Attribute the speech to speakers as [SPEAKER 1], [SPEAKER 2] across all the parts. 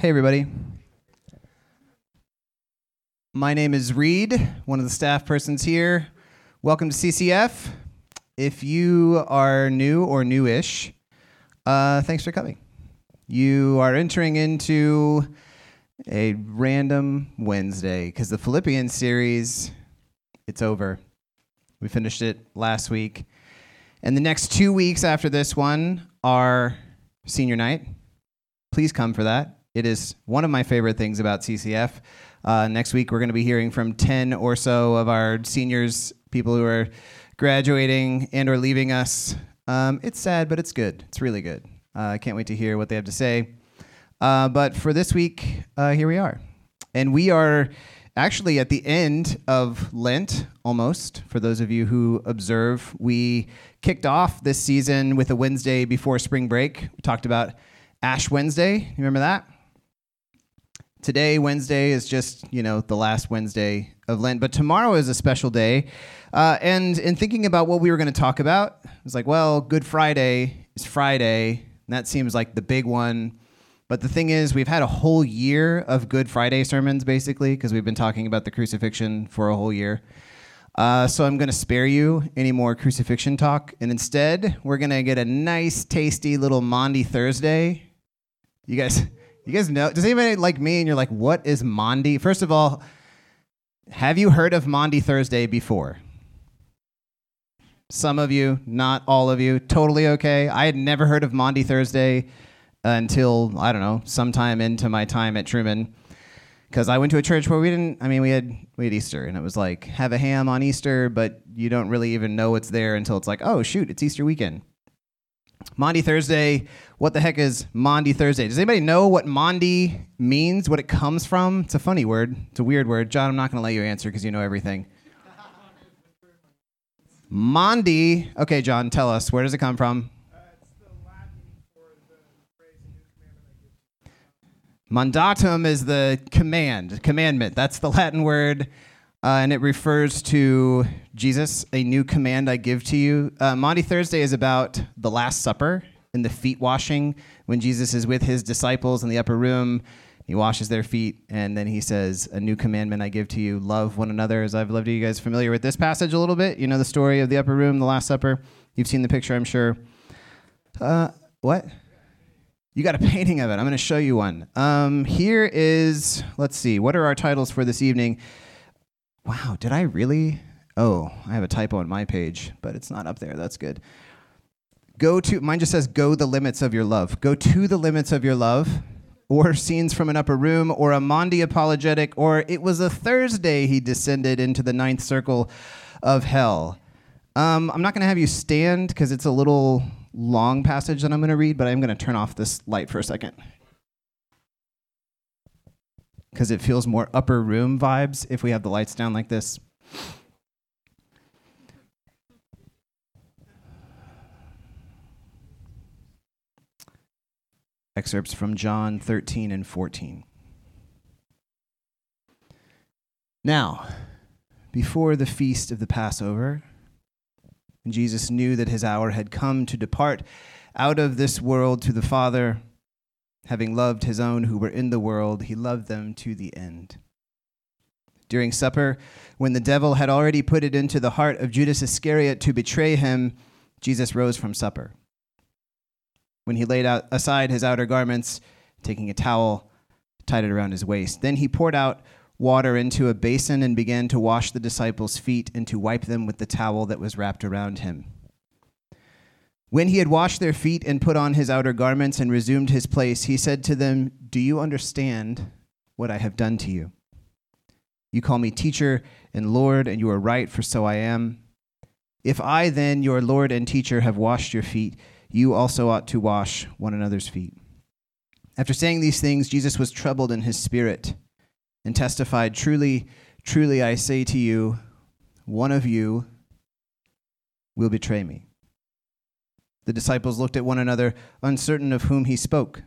[SPEAKER 1] Hey, everybody. My name is Reed, one of the staff persons here. Welcome to CCF. If you are new or newish, uh, thanks for coming. You are entering into a random Wednesday because the Philippians series, it's over. We finished it last week. And the next two weeks after this one are senior night. Please come for that. It is one of my favorite things about CCF. Uh, next week, we're going to be hearing from 10 or so of our seniors, people who are graduating and or leaving us. Um, it's sad, but it's good. It's really good. Uh, I can't wait to hear what they have to say. Uh, but for this week, uh, here we are. And we are actually at the end of Lent, almost. For those of you who observe, we kicked off this season with a Wednesday before spring break. We talked about Ash Wednesday. You remember that? Today, Wednesday, is just, you know, the last Wednesday of Lent, but tomorrow is a special day. Uh, and in thinking about what we were going to talk about, I was like, well, Good Friday is Friday, and that seems like the big one. But the thing is, we've had a whole year of Good Friday sermons, basically, because we've been talking about the crucifixion for a whole year. Uh, so I'm going to spare you any more crucifixion talk, and instead, we're going to get a nice, tasty little Maundy Thursday. You guys, you guys know? Does anybody like me and you're like, what is Maundy? First of all, have you heard of Maundy Thursday before? Some of you, not all of you, totally okay. I had never heard of Maundy Thursday until, I don't know, sometime into my time at Truman. Because I went to a church where we didn't, I mean, we had, we had Easter, and it was like, have a ham on Easter, but you don't really even know it's there until it's like, oh, shoot, it's Easter weekend. Maundy Thursday. What the heck is Maundy Thursday? Does anybody know what Maundy means, what it comes from? It's a funny word. It's a weird word. John, I'm not going to let you answer because you know everything. Maundy. Okay, John, tell us. Where does it come from? Uh, Mandatum is the command, commandment. That's the Latin word, uh, and it refers to Jesus, a new command I give to you. Uh, Maundy Thursday is about the Last Supper and the feet washing when Jesus is with his disciples in the upper room. He washes their feet, and then he says, A new commandment I give to you love one another as I've loved you. You guys familiar with this passage a little bit? You know the story of the upper room, the Last Supper? You've seen the picture, I'm sure. Uh, what? You got a painting of it. I'm going to show you one. Um, here is, let's see, what are our titles for this evening? Wow, did I really? Oh, I have a typo on my page, but it's not up there. That's good. Go to, mine just says, go the limits of your love. Go to the limits of your love, or scenes from an upper room, or a Maundy apologetic, or it was a Thursday he descended into the ninth circle of hell. Um, I'm not going to have you stand because it's a little long passage that I'm going to read, but I'm going to turn off this light for a second. Because it feels more upper room vibes if we have the lights down like this. Excerpts from John 13 and 14. Now, before the feast of the Passover, Jesus knew that his hour had come to depart out of this world to the Father. Having loved his own who were in the world, he loved them to the end. During supper, when the devil had already put it into the heart of Judas Iscariot to betray him, Jesus rose from supper. When he laid out aside his outer garments, taking a towel, tied it around his waist, then he poured out water into a basin and began to wash the disciples' feet and to wipe them with the towel that was wrapped around him. When he had washed their feet and put on his outer garments and resumed his place, he said to them, Do you understand what I have done to you? You call me teacher and Lord, and you are right, for so I am. If I, then, your Lord and teacher, have washed your feet, you also ought to wash one another's feet. After saying these things, Jesus was troubled in his spirit and testified, Truly, truly, I say to you, one of you will betray me. The disciples looked at one another, uncertain of whom he spoke.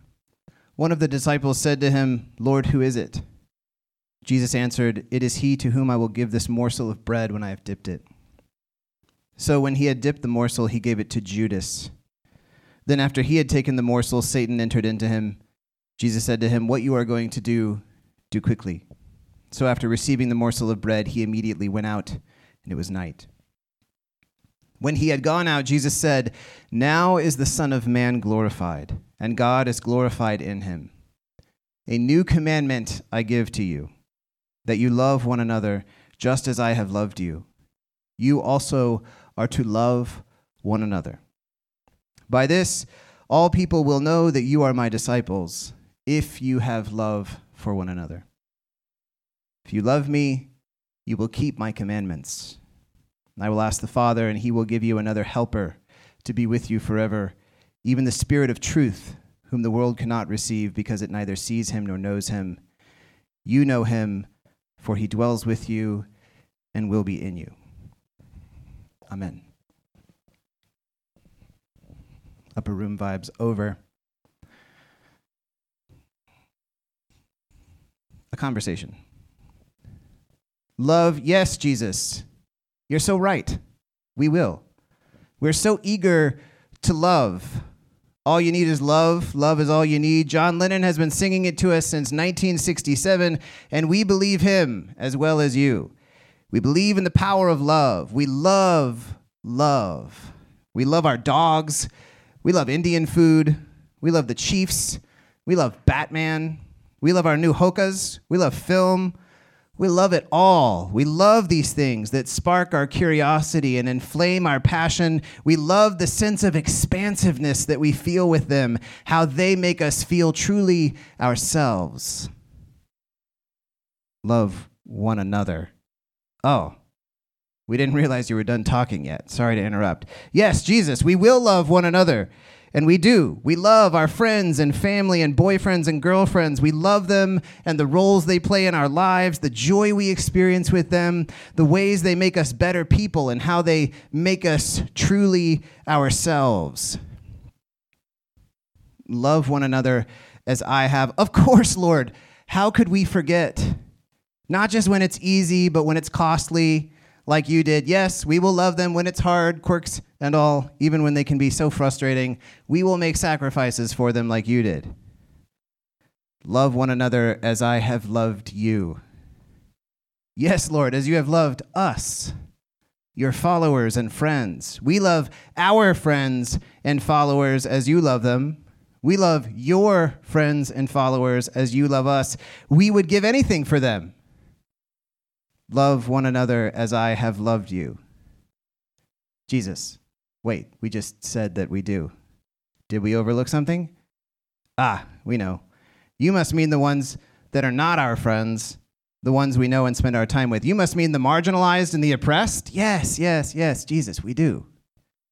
[SPEAKER 1] One of the disciples said to him, Lord, who is it? Jesus answered, It is he to whom I will give this morsel of bread when I have dipped it. So when he had dipped the morsel, he gave it to Judas. Then, after he had taken the morsel, Satan entered into him. Jesus said to him, What you are going to do, do quickly. So after receiving the morsel of bread, he immediately went out, and it was night. When he had gone out, Jesus said, Now is the Son of Man glorified, and God is glorified in him. A new commandment I give to you, that you love one another just as I have loved you. You also are to love one another. By this, all people will know that you are my disciples, if you have love for one another. If you love me, you will keep my commandments. I will ask the Father, and he will give you another helper to be with you forever, even the Spirit of truth, whom the world cannot receive because it neither sees him nor knows him. You know him, for he dwells with you and will be in you. Amen. Upper room vibes over. A conversation. Love, yes, Jesus. You're so right. We will. We're so eager to love. All you need is love. Love is all you need. John Lennon has been singing it to us since 1967, and we believe him as well as you. We believe in the power of love. We love love. We love our dogs. We love Indian food. We love the Chiefs. We love Batman. We love our new hokas. We love film. We love it all. We love these things that spark our curiosity and inflame our passion. We love the sense of expansiveness that we feel with them, how they make us feel truly ourselves. Love one another. Oh, we didn't realize you were done talking yet. Sorry to interrupt. Yes, Jesus, we will love one another. And we do. We love our friends and family and boyfriends and girlfriends. We love them and the roles they play in our lives, the joy we experience with them, the ways they make us better people, and how they make us truly ourselves. Love one another as I have. Of course, Lord, how could we forget? Not just when it's easy, but when it's costly, like you did. Yes, we will love them when it's hard, quirks and all, even when they can be so frustrating. We will make sacrifices for them like you did. Love one another as I have loved you. Yes, Lord, as you have loved us, your followers and friends. We love our friends and followers as you love them. We love your friends and followers as you love us. We would give anything for them. Love one another as I have loved you. Jesus, wait, we just said that we do. Did we overlook something? Ah, we know. You must mean the ones that are not our friends, the ones we know and spend our time with. You must mean the marginalized and the oppressed? Yes, yes, yes, Jesus, we do.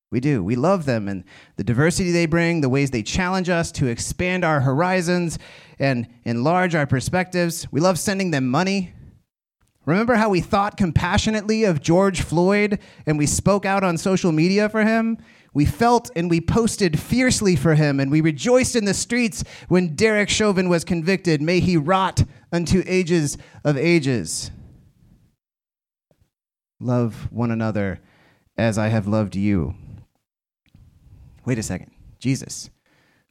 [SPEAKER 1] We do. We love them and the diversity they bring, the ways they challenge us to expand our horizons and enlarge our perspectives. We love sending them money Remember how we thought compassionately of George Floyd and we spoke out on social media for him? We felt and we posted fiercely for him, and we rejoiced in the streets when Derek Chauvin was convicted. May he rot unto ages of ages. Love one another as I have loved you. Wait a second. Jesus,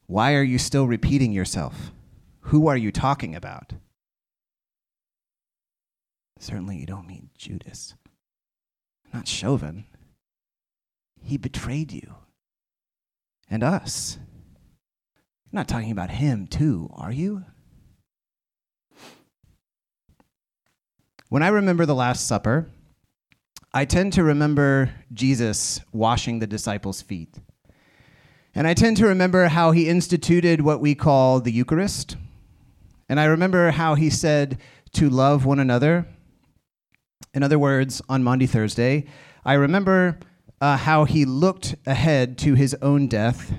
[SPEAKER 1] why are you still repeating yourself? Who are you talking about? Certainly, you don't mean Judas, not Chauvin. He betrayed you and us. You're not talking about him, too, are you? When I remember the Last Supper, I tend to remember Jesus washing the disciples' feet. And I tend to remember how he instituted what we call the Eucharist. And I remember how he said to love one another in other words, on Maundy Thursday, I remember uh, how he looked ahead to his own death,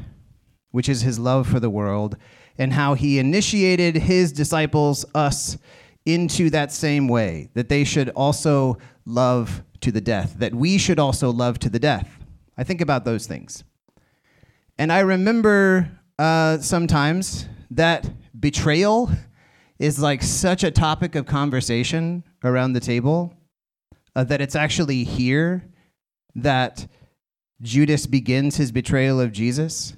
[SPEAKER 1] which is his love for the world, and how he initiated his disciples, us, into that same way, that they should also love to the death, that we should also love to the death. I think about those things. And I remember uh, sometimes that betrayal is like such a topic of conversation around the table uh, that it's actually here that Judas begins his betrayal of Jesus.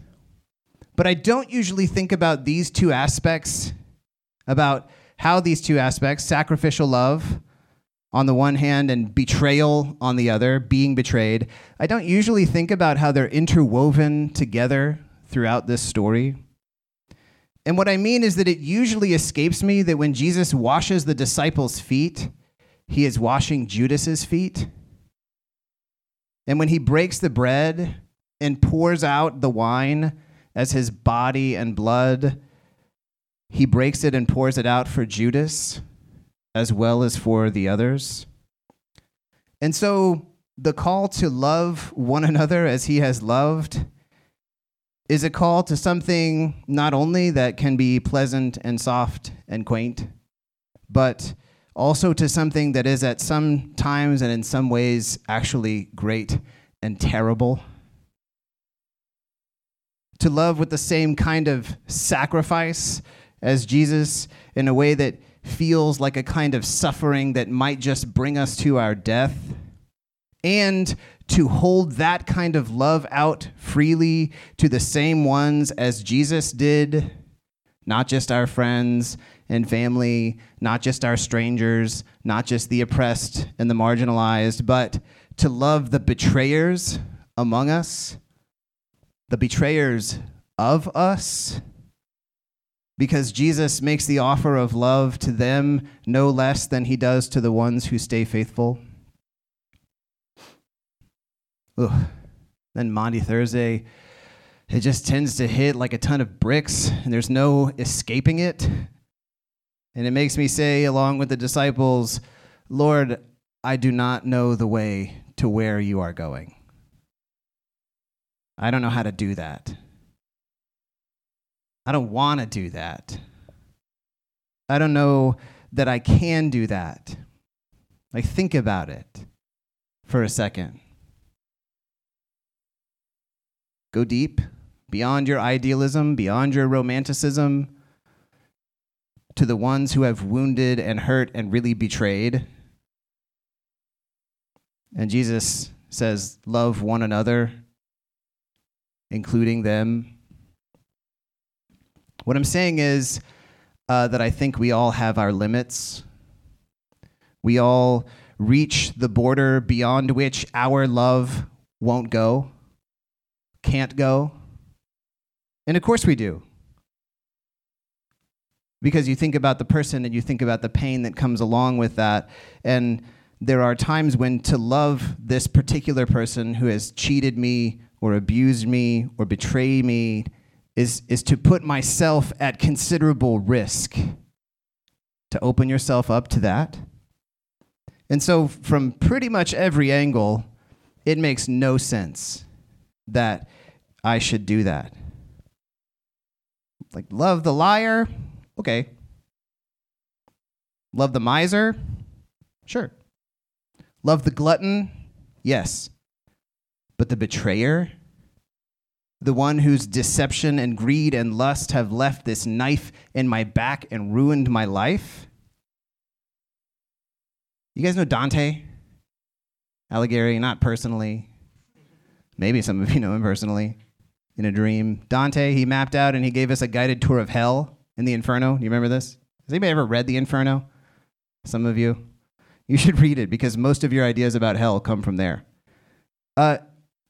[SPEAKER 1] But I don't usually think about these two aspects, about how these two aspects, sacrificial love on the one hand and betrayal on the other, being betrayed, I don't usually think about how they're interwoven together throughout this story. And what I mean is that it usually escapes me that when Jesus washes the disciples' feet, he is washing Judas's feet. And when he breaks the bread and pours out the wine as his body and blood, he breaks it and pours it out for Judas as well as for the others. And so the call to love one another as he has loved is a call to something not only that can be pleasant and soft and quaint, but also to something that is at some times and in some ways actually great and terrible. To love with the same kind of sacrifice as Jesus in a way that feels like a kind of suffering that might just bring us to our death. And to hold that kind of love out freely to the same ones as Jesus did, not just our friends and family, not just our strangers, not just the oppressed and the marginalized, but to love the betrayers among us, the betrayers of us. Because Jesus makes the offer of love to them no less than he does to the ones who stay faithful. Ugh. Then Maundy Thursday, it just tends to hit like a ton of bricks, and there's no escaping it. And it makes me say, along with the disciples, Lord, I do not know the way to where you are going. I don't know how to do that. I don't want to do that. I don't know that I can do that. Like, think about it for a second. Go deep, beyond your idealism, beyond your romanticism, to the ones who have wounded and hurt and really betrayed. And Jesus says, Love one another, including them. What I'm saying is uh, that I think we all have our limits. We all reach the border beyond which our love won't go can't go? And of course we do. Because you think about the person and you think about the pain that comes along with that. And there are times when to love this particular person who has cheated me or abused me or betrayed me is, is to put myself at considerable risk. To open yourself up to that. And so, from pretty much every angle, it makes no sense that I should do that. Like, love the liar? Okay. Love the miser? Sure. Love the glutton? Yes. But the betrayer? The one whose deception and greed and lust have left this knife in my back and ruined my life? You guys know Dante Alighieri? Not personally, Maybe some of you know him personally in a dream. Dante, he mapped out and he gave us a guided tour of hell in the Inferno. Do you remember this? Has anybody ever read the Inferno? Some of you. You should read it because most of your ideas about hell come from there. Uh,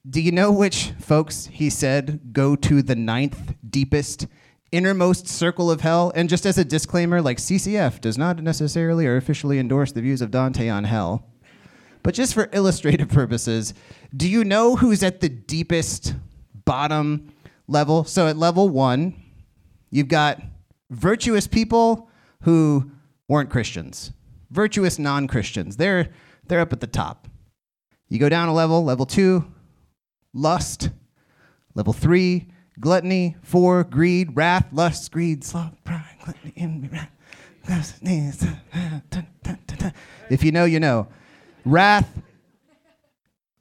[SPEAKER 1] do you know which folks he said go to the ninth deepest, innermost circle of hell? And just as a disclaimer, like CCF does not necessarily or officially endorse the views of Dante on hell. But just for illustrative purposes, do you know who's at the deepest bottom level? So at level one, you've got virtuous people who weren't Christians, virtuous non Christians. They're, they're up at the top. You go down a level, level two, lust. Level three, gluttony. Four, greed, wrath, lust, greed, sloth, pride, gluttony, envy, wrath. If you know, you know. Wrath,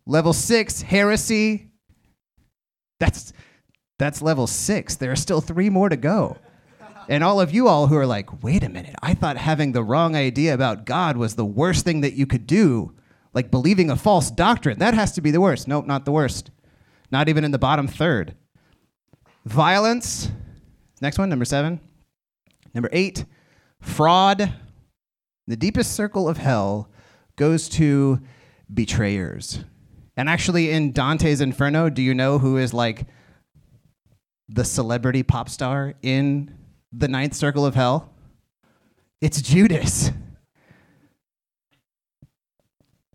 [SPEAKER 1] Level six, heresy. That's, that's level six. There are still three more to go. And all of you all who are like, wait a minute, I thought having the wrong idea about God was the worst thing that you could do. Like believing a false doctrine. That has to be the worst. Nope, not the worst. Not even in the bottom third. Violence. Next one, number seven. Number eight, fraud. The deepest circle of hell goes to betrayers. And actually, in Dante's Inferno, do you know who is like the celebrity pop star in the ninth circle of hell? It's Judas.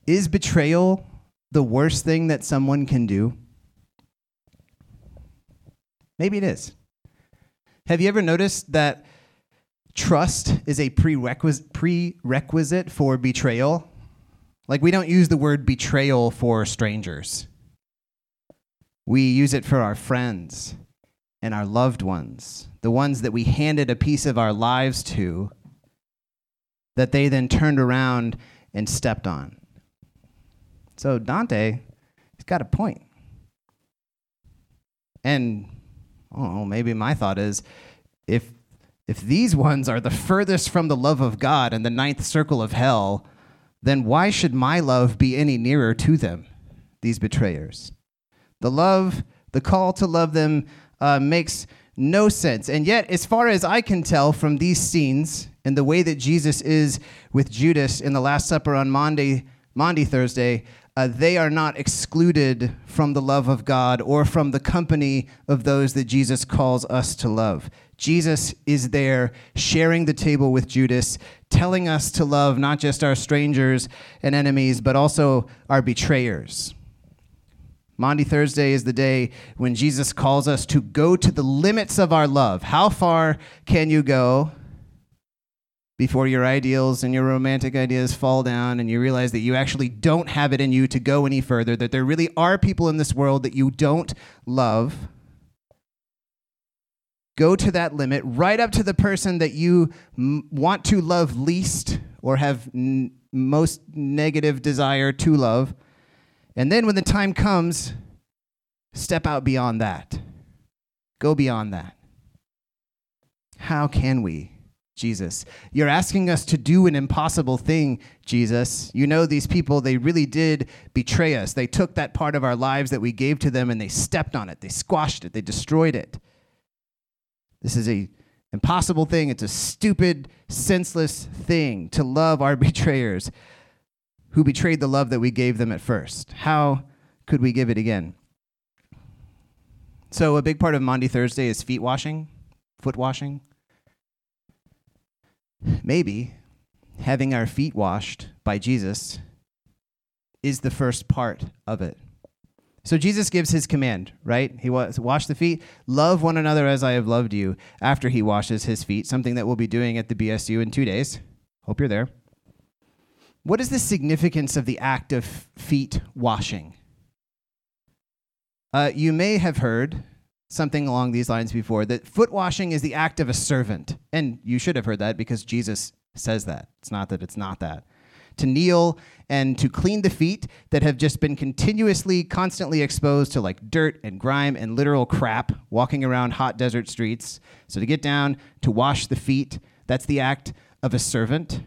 [SPEAKER 1] Is betrayal the worst thing that someone can do? Maybe it is. Have you ever noticed that trust is a prerequisite, prerequisite for betrayal? Like, we don't use the word betrayal for strangers, we use it for our friends and our loved ones, the ones that we handed a piece of our lives to, that they then turned around and stepped on. So, Dante, he's got a point. And oh, maybe my thought is if if these ones are the furthest from the love of God and the ninth circle of hell, then why should my love be any nearer to them, these betrayers? The love, the call to love them uh, makes no sense. And yet, as far as I can tell from these scenes and the way that Jesus is with Judas in the Last Supper on Monday, Maundy Thursday, uh, they are not excluded from the love of God or from the company of those that Jesus calls us to love. Jesus is there sharing the table with Judas, telling us to love not just our strangers and enemies, but also our betrayers. Maundy Thursday is the day when Jesus calls us to go to the limits of our love. How far can you go before your ideals and your romantic ideas fall down and you realize that you actually don't have it in you to go any further, that there really are people in this world that you don't love? Go to that limit, right up to the person that you m- want to love least or have n- most negative desire to love. And then when the time comes, step out beyond that. Go beyond that. How can we? Jesus. You're asking us to do an impossible thing, Jesus. You know, these people, they really did betray us. They took that part of our lives that we gave to them and they stepped on it, they squashed it, they destroyed it. This is a impossible thing. It's a stupid, senseless thing to love our betrayers who betrayed the love that we gave them at first. How could we give it again? So, a big part of Maundy Thursday is feet washing, foot washing. Maybe having our feet washed by Jesus is the first part of it. So Jesus gives his command, right? He was wash the feet, love one another as I have loved you after he washes his feet, something that we'll be doing at the BSU in 2 days. Hope you're there. What is the significance of the act of feet washing? Uh, you may have heard something along these lines before that foot washing is the act of a servant. And you should have heard that because Jesus says that. It's not that it's not that to kneel and to clean the feet that have just been continuously, constantly exposed to like dirt and grime and literal crap walking around hot desert streets. So to get down, to wash the feet, that's the act of a servant.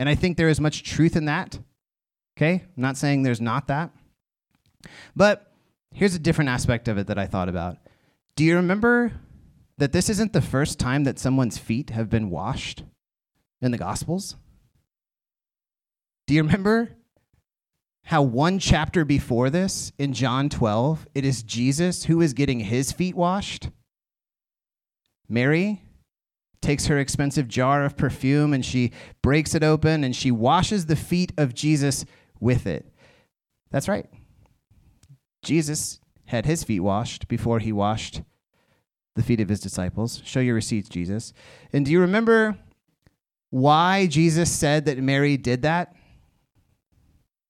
[SPEAKER 1] And I think there is much truth in that. Okay? I'm not saying there's not that. But here's a different aspect of it that I thought about. Do you remember that this isn't the first time that someone's feet have been washed in the Gospels? Do you remember how one chapter before this, in John 12, it is Jesus who is getting his feet washed? Mary takes her expensive jar of perfume and she breaks it open and she washes the feet of Jesus with it. That's right. Jesus had his feet washed before he washed the feet of his disciples. Show your receipts, Jesus. And do you remember why Jesus said that Mary did that?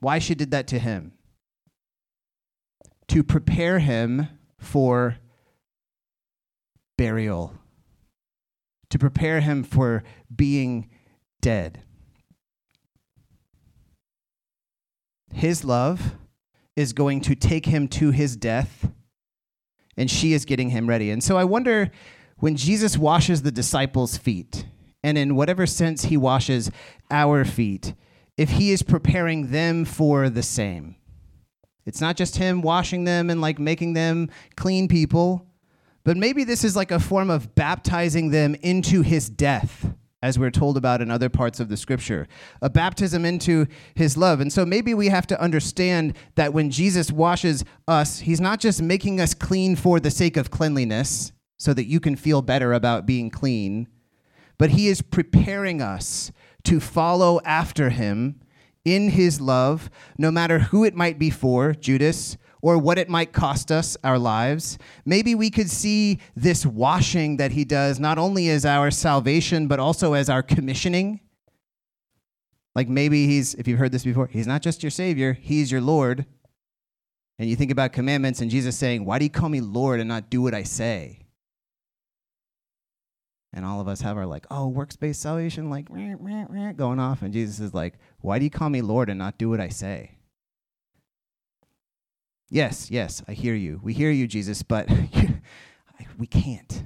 [SPEAKER 1] why she did that to him. To prepare him for burial, to prepare him for being dead. His love is going to take him to his death, and she is getting him ready. And so I wonder when Jesus washes the disciples' feet, and in whatever sense he washes our feet, if he is preparing them for the same. It's not just him washing them and like making them clean people, But maybe this is like a form of baptizing them into his death, as we're told about in other parts of the scripture, a baptism into his love. And so maybe we have to understand that when Jesus washes us, he's not just making us clean for the sake of cleanliness so that you can feel better about being clean, but he is preparing us to follow after him in his love, no matter who it might be for, Judas, or what it might cost us our lives. Maybe we could see this washing that he does not only as our salvation, but also as our commissioning. Like maybe he's, if you've heard this before, he's not just your Savior, he's your Lord. And you think about commandments and Jesus saying, Why do you call me Lord and not do what I say? And all of us have our like, oh, works based salvation, like going off. And Jesus is like, why do you call me Lord and not do what I say? Yes, yes, I hear you. We hear you, Jesus, but we can't.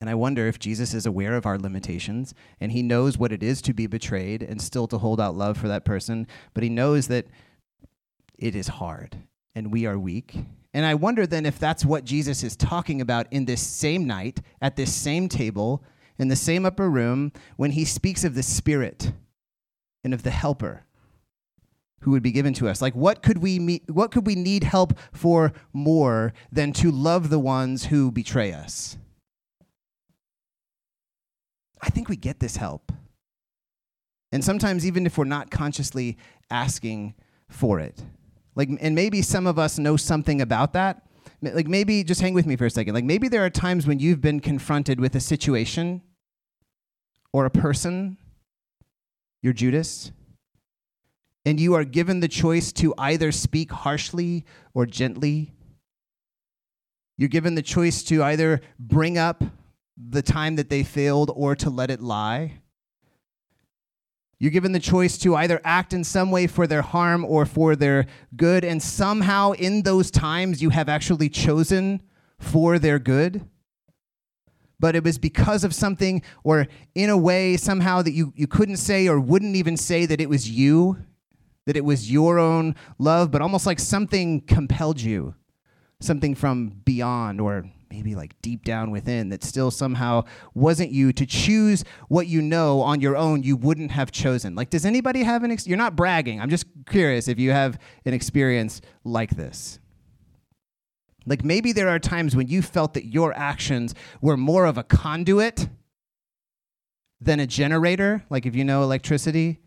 [SPEAKER 1] And I wonder if Jesus is aware of our limitations and he knows what it is to be betrayed and still to hold out love for that person, but he knows that it is hard and we are weak. And I wonder then if that's what Jesus is talking about in this same night, at this same table, in the same upper room, when he speaks of the Spirit and of the Helper who would be given to us. Like, what could we meet, what could we need help for more than to love the ones who betray us? I think we get this help. And sometimes, even if we're not consciously asking for it. Like, and maybe some of us know something about that. Like, maybe, just hang with me for a second. Like, maybe there are times when you've been confronted with a situation or a person, you're Judas, and you are given the choice to either speak harshly or gently. You're given the choice to either bring up the time that they failed or to let it lie. You're given the choice to either act in some way for their harm or for their good, and somehow in those times you have actually chosen for their good. But it was because of something, or in a way, somehow that you, you couldn't say or wouldn't even say that it was you that it was your own love, but almost like something compelled you, something from beyond or maybe like deep down within that still somehow wasn't you to choose what you know on your own you wouldn't have chosen. Like, does anybody have an? Ex- You're not bragging. I'm just curious if you have an experience like this. Like maybe there are times when you felt that your actions were more of a conduit than a generator. Like if you know electricity,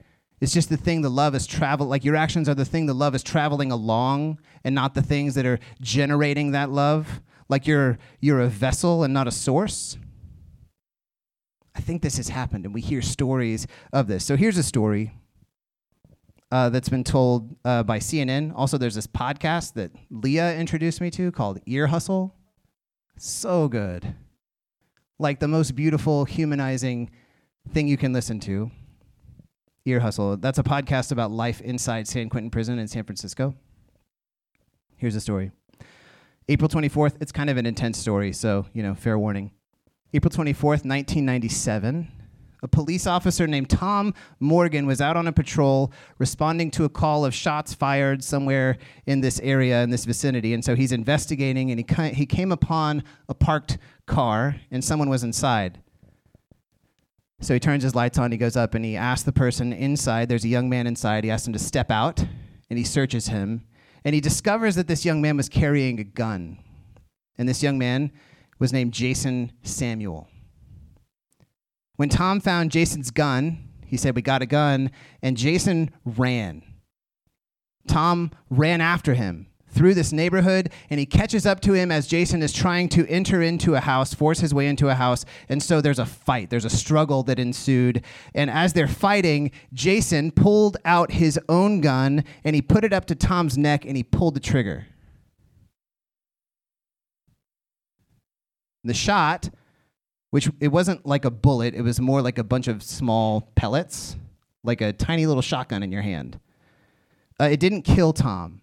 [SPEAKER 1] it's just the thing the love is travel like your actions are the thing the love is traveling along and not the things that are generating that love. Like you're you're a vessel and not a source. I think this has happened and we hear stories of this. So here's a story uh, that's been told uh, by CNN. Also, there's this podcast that Leah introduced me to called Ear Hustle. So good. Like the most beautiful, humanizing thing you can listen to. Ear Hustle. That's a podcast about life inside San Quentin Prison in San Francisco. Here's the story. April 24th, it's kind of an intense story, so, you know, fair warning. April 24th, 1997, a police officer named Tom Morgan was out on a patrol responding to a call of shots fired somewhere in this area, in this vicinity. And so he's investigating, and he, he came upon a parked car, and someone was inside. So he turns his lights on, he goes up, and he asks the person inside, there's a young man inside, he asks him to step out, and he searches him. And he discovers that this young man was carrying a gun. And this young man was named Jason Samuel. When Tom found Jason's gun, he said, We got a gun, and Jason ran. Tom ran after him through this neighborhood, and he catches up to him as Jason is trying to enter into a house, force his way into a house. And so there's a fight, there's a struggle that ensued. And as they're fighting, Jason pulled out his own gun and he put it up to Tom's neck and he pulled the trigger. The shot, which it wasn't like a bullet, it was more like a bunch of small pellets, like a tiny little shotgun in your hand. Uh, it didn't kill Tom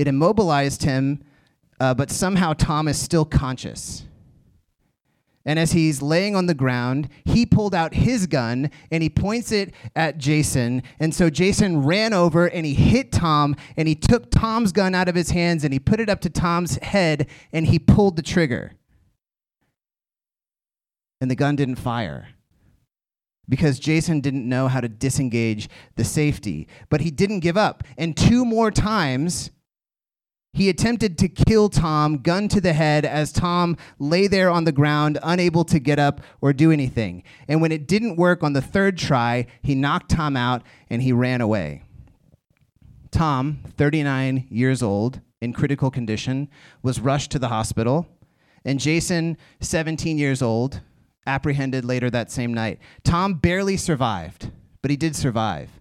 [SPEAKER 1] it immobilized him, uh, but somehow Tom is still conscious. And as he's laying on the ground, he pulled out his gun and he points it at Jason. And so Jason ran over and he hit Tom and he took Tom's gun out of his hands and he put it up to Tom's head and he pulled the trigger. And the gun didn't fire because Jason didn't know how to disengage the safety. But he didn't give up. And two more times, he attempted to kill Tom, gun to the head, as Tom lay there on the ground, unable to get up or do anything. And when it didn't work on the third try, he knocked Tom out and he ran away. Tom, 39 years old, in critical condition, was rushed to the hospital. And Jason, 17 years old, apprehended later that same night. Tom barely survived, but he did survive.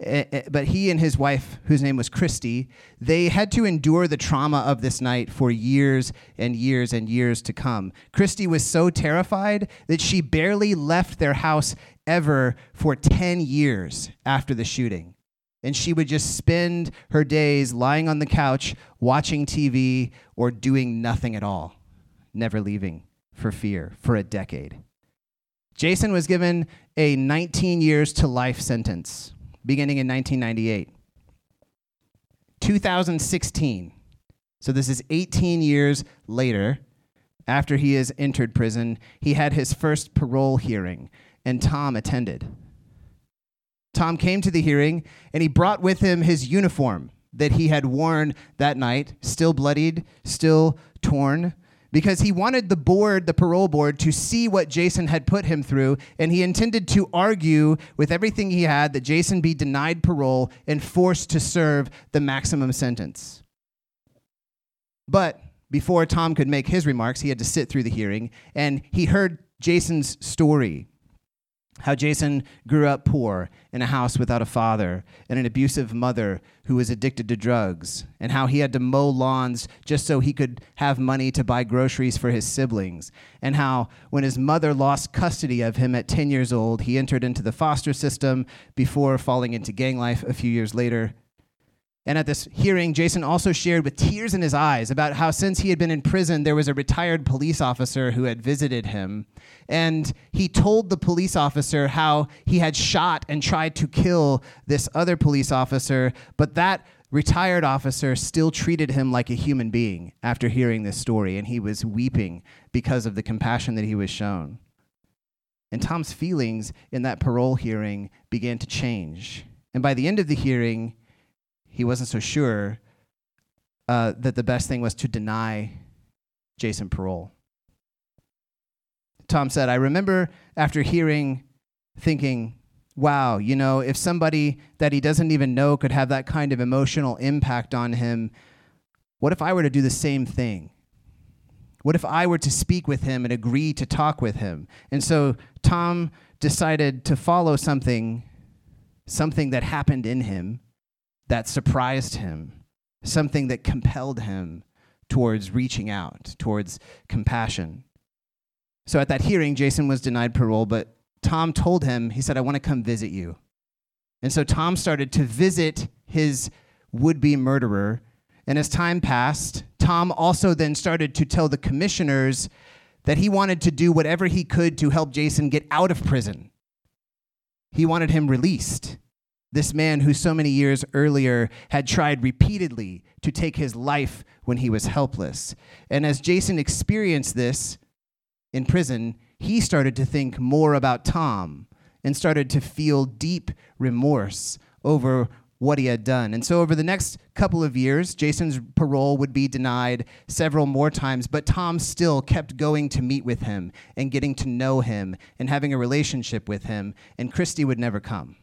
[SPEAKER 1] Eh, eh, but he and his wife, whose name was Christy, they had to endure the trauma of this night for years and years and years to come. Christy was so terrified that she barely left their house ever for 10 years after the shooting. And she would just spend her days lying on the couch, watching TV, or doing nothing at all, never leaving for fear for a decade. Jason was given a 19 years to life sentence beginning in 1998. 2016, so this is 18 years later, after he has entered prison, he had his first parole hearing, and Tom attended. Tom came to the hearing, and he brought with him his uniform that he had worn that night, still bloodied, still torn because he wanted the board, the parole board, to see what Jason had put him through, and he intended to argue with everything he had that Jason be denied parole and forced to serve the maximum sentence. But before Tom could make his remarks, he had to sit through the hearing, and he heard Jason's story how Jason grew up poor in a house without a father and an abusive mother who was addicted to drugs, and how he had to mow lawns just so he could have money to buy groceries for his siblings, and how when his mother lost custody of him at 10 years old, he entered into the foster system before falling into gang life a few years later and at this hearing, Jason also shared with tears in his eyes about how, since he had been in prison, there was a retired police officer who had visited him. And he told the police officer how he had shot and tried to kill this other police officer, but that retired officer still treated him like a human being after hearing this story. And he was weeping because of the compassion that he was shown. And Tom's feelings in that parole hearing began to change. And by the end of the hearing, he wasn't so sure uh, that the best thing was to deny Jason parole. Tom said, I remember after hearing, thinking, wow, you know, if somebody that he doesn't even know could have that kind of emotional impact on him, what if I were to do the same thing? What if I were to speak with him and agree to talk with him? And so Tom decided to follow something, something that happened in him that surprised him, something that compelled him towards reaching out, towards compassion. So at that hearing, Jason was denied parole, but Tom told him, he said, I want to come visit you. And so Tom started to visit his would be murderer. And as time passed, Tom also then started to tell the commissioners that he wanted to do whatever he could to help Jason get out of prison. He wanted him released. This man who so many years earlier had tried repeatedly to take his life when he was helpless. And as Jason experienced this in prison, he started to think more about Tom and started to feel deep remorse over what he had done. And so, over the next couple of years, Jason's parole would be denied several more times, but Tom still kept going to meet with him and getting to know him and having a relationship with him, and Christy would never come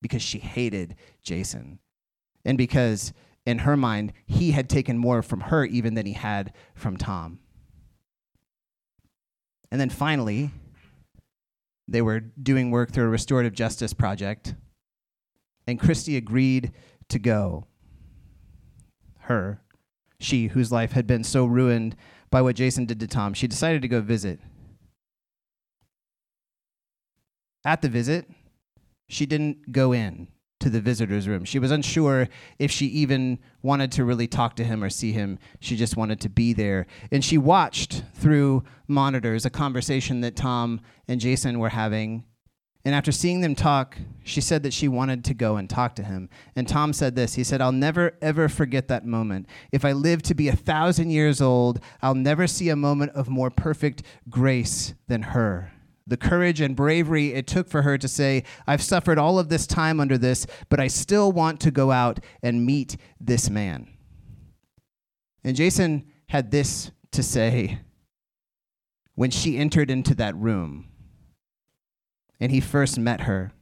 [SPEAKER 1] because she hated Jason. And because in her mind, he had taken more from her even than he had from Tom. And then finally, they were doing work through a restorative justice project, and Christy agreed to go. Her, she whose life had been so ruined by what Jason did to Tom, she decided to go visit. At the visit, she didn't go in. to the visitor's room. She was unsure if she even wanted to really talk to him or see him. She just wanted to be there. And she watched through monitors a conversation that Tom and Jason were having. And after seeing them talk, she said that she wanted to go and talk to him. And Tom said this He said, I'll never, ever forget that moment. If I live to be a thousand years old, I'll never see a moment of more perfect grace than her the courage and bravery it took for her to say, I've suffered all of this time under this, but I still want to go out and meet this man. And Jason had this to say when she entered into that room and he first met her.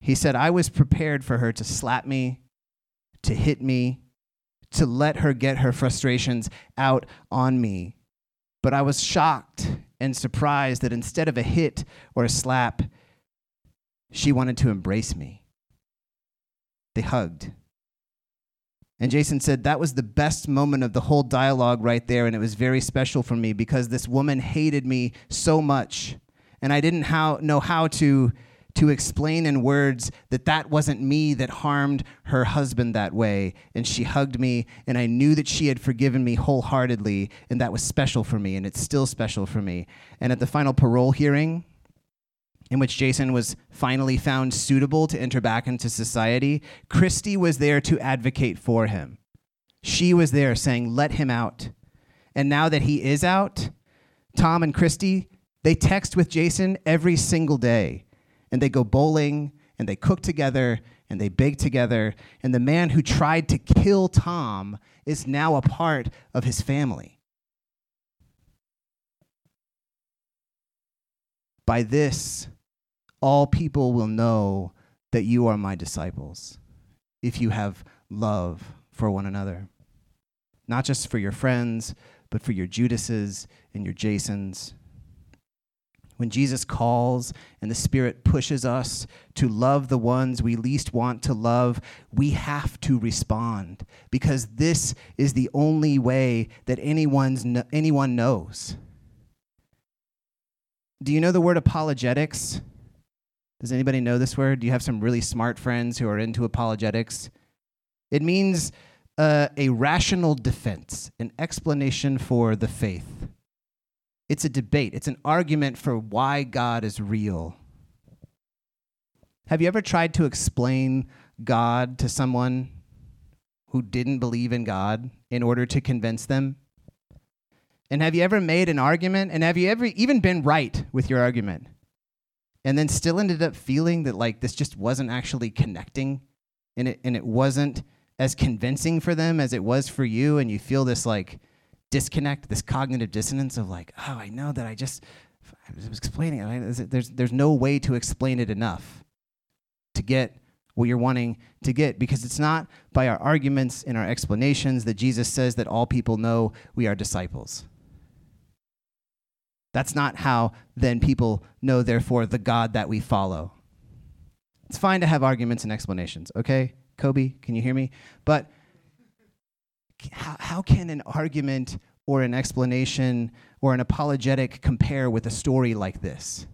[SPEAKER 1] He said, I was prepared for her to slap me, to hit me, to let her get her frustrations out on me. But I was shocked and surprised that instead of a hit or a slap, she wanted to embrace me. They hugged. And Jason said that was the best moment of the whole dialogue right there. And it was very special for me because this woman hated me so much. And I didn't how, know how to to explain in words that that wasn't me that harmed her husband that way. And she hugged me, and I knew that she had forgiven me wholeheartedly, and that was special for me, and it's still special for me. And at the final parole hearing, in which Jason was finally found suitable to enter back into society, Christy was there to advocate for him. She was there saying, Let him out. And now that he is out, Tom and Christy, they text with Jason every single day and they go bowling and they cook together and they bake together. And the man who tried to kill Tom is now a part of his family. By this, all people will know that you are my disciples if you have love for one another. Not just for your friends, but for your Judases and your Jasons when Jesus calls and the Spirit pushes us to love the ones we least want to love, we have to respond because this is the only way that anyone's, anyone knows. Do you know the word apologetics? Does anybody know this word? Do you have some really smart friends who are into apologetics? It means uh, a rational defense, an explanation for the faith. It's a debate, it's an argument for why God is real. Have you ever tried to explain God to someone who didn't believe in God in order to convince them? And have you ever made an argument and have you ever even been right with your argument? And then still ended up feeling that like this just wasn't actually connecting and it and it wasn't as convincing for them as it was for you and you feel this like disconnect, this cognitive dissonance of like, oh, I know that I just I was explaining it. There's there's no way to explain it enough to get what you're wanting to get because it's not by our arguments and our explanations that Jesus says that all people know we are disciples. That's not how then people know, therefore, the God that we follow. It's fine to have arguments and explanations, okay? Kobe, can you hear me? But how, how can an argument or an explanation or an apologetic compare with a story like this?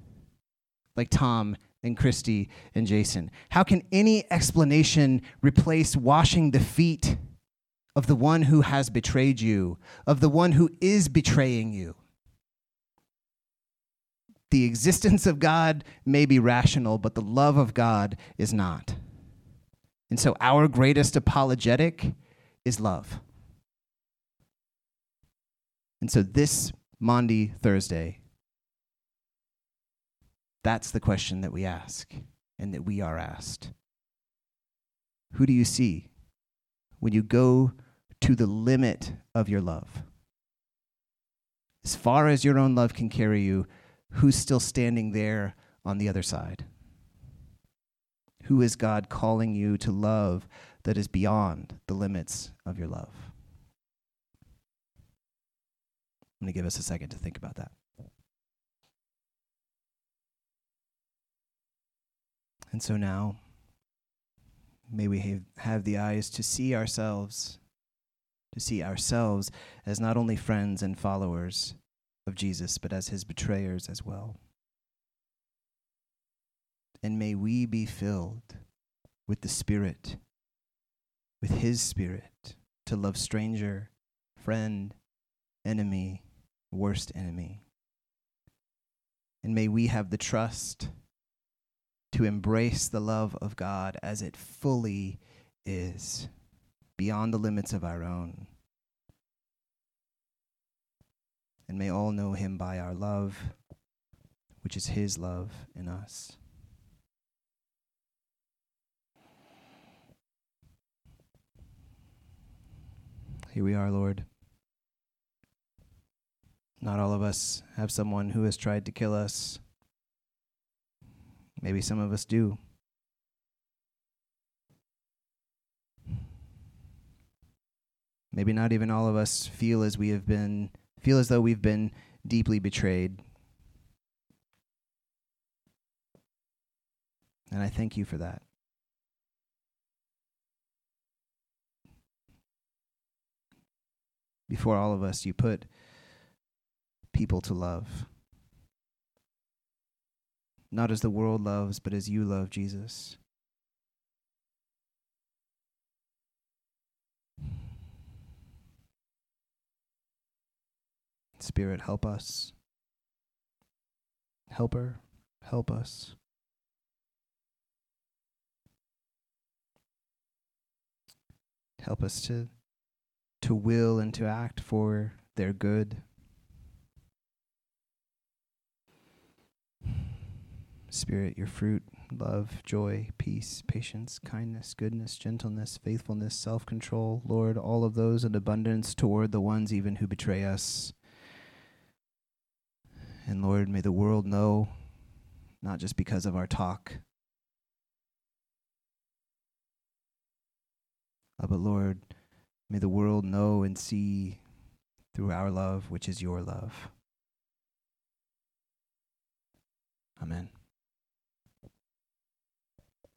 [SPEAKER 1] Like Tom and Christy and Jason. How can any explanation replace washing the feet of the one who has betrayed you, of the one who is betraying you? The existence of God may be rational, but the love of God is not. And so our greatest apologetic is love. And so this Maundy Thursday, that's the question that we ask and that we are asked. Who do you see when you go to the limit of your love? As far as your own love can carry you, who's still standing there on the other side? Who is God calling you to love that is beyond the limits of your love? I'm going to give us a second to think about that. And so now, may we have, have the eyes to see ourselves, to see ourselves as not only friends and followers of Jesus, but as his betrayers as well. And may we be filled with the Spirit, with His Spirit, to love stranger, friend, enemy, worst enemy. And may we have the trust to embrace the love of God as it fully is, beyond the limits of our own. And may all know Him by our love, which is His love in us. Here we are, Lord. Not all of us have someone who has tried to kill us. Maybe some of us do. Maybe not even all of us feel as we have been feel as though we've been deeply betrayed. And I thank you for that. Before all of us, you put people to love. Not as the world loves, but as you love, Jesus. Spirit, help us. Helper, help us. Help us to to will and to act for their good. Spirit, your fruit, love, joy, peace, patience, kindness, goodness, gentleness, faithfulness, self control, Lord, all of those in abundance toward the ones even who betray us. And Lord, may the world know, not just because of our talk, uh, but Lord, may the world know and see through our love, which is your love. Amen.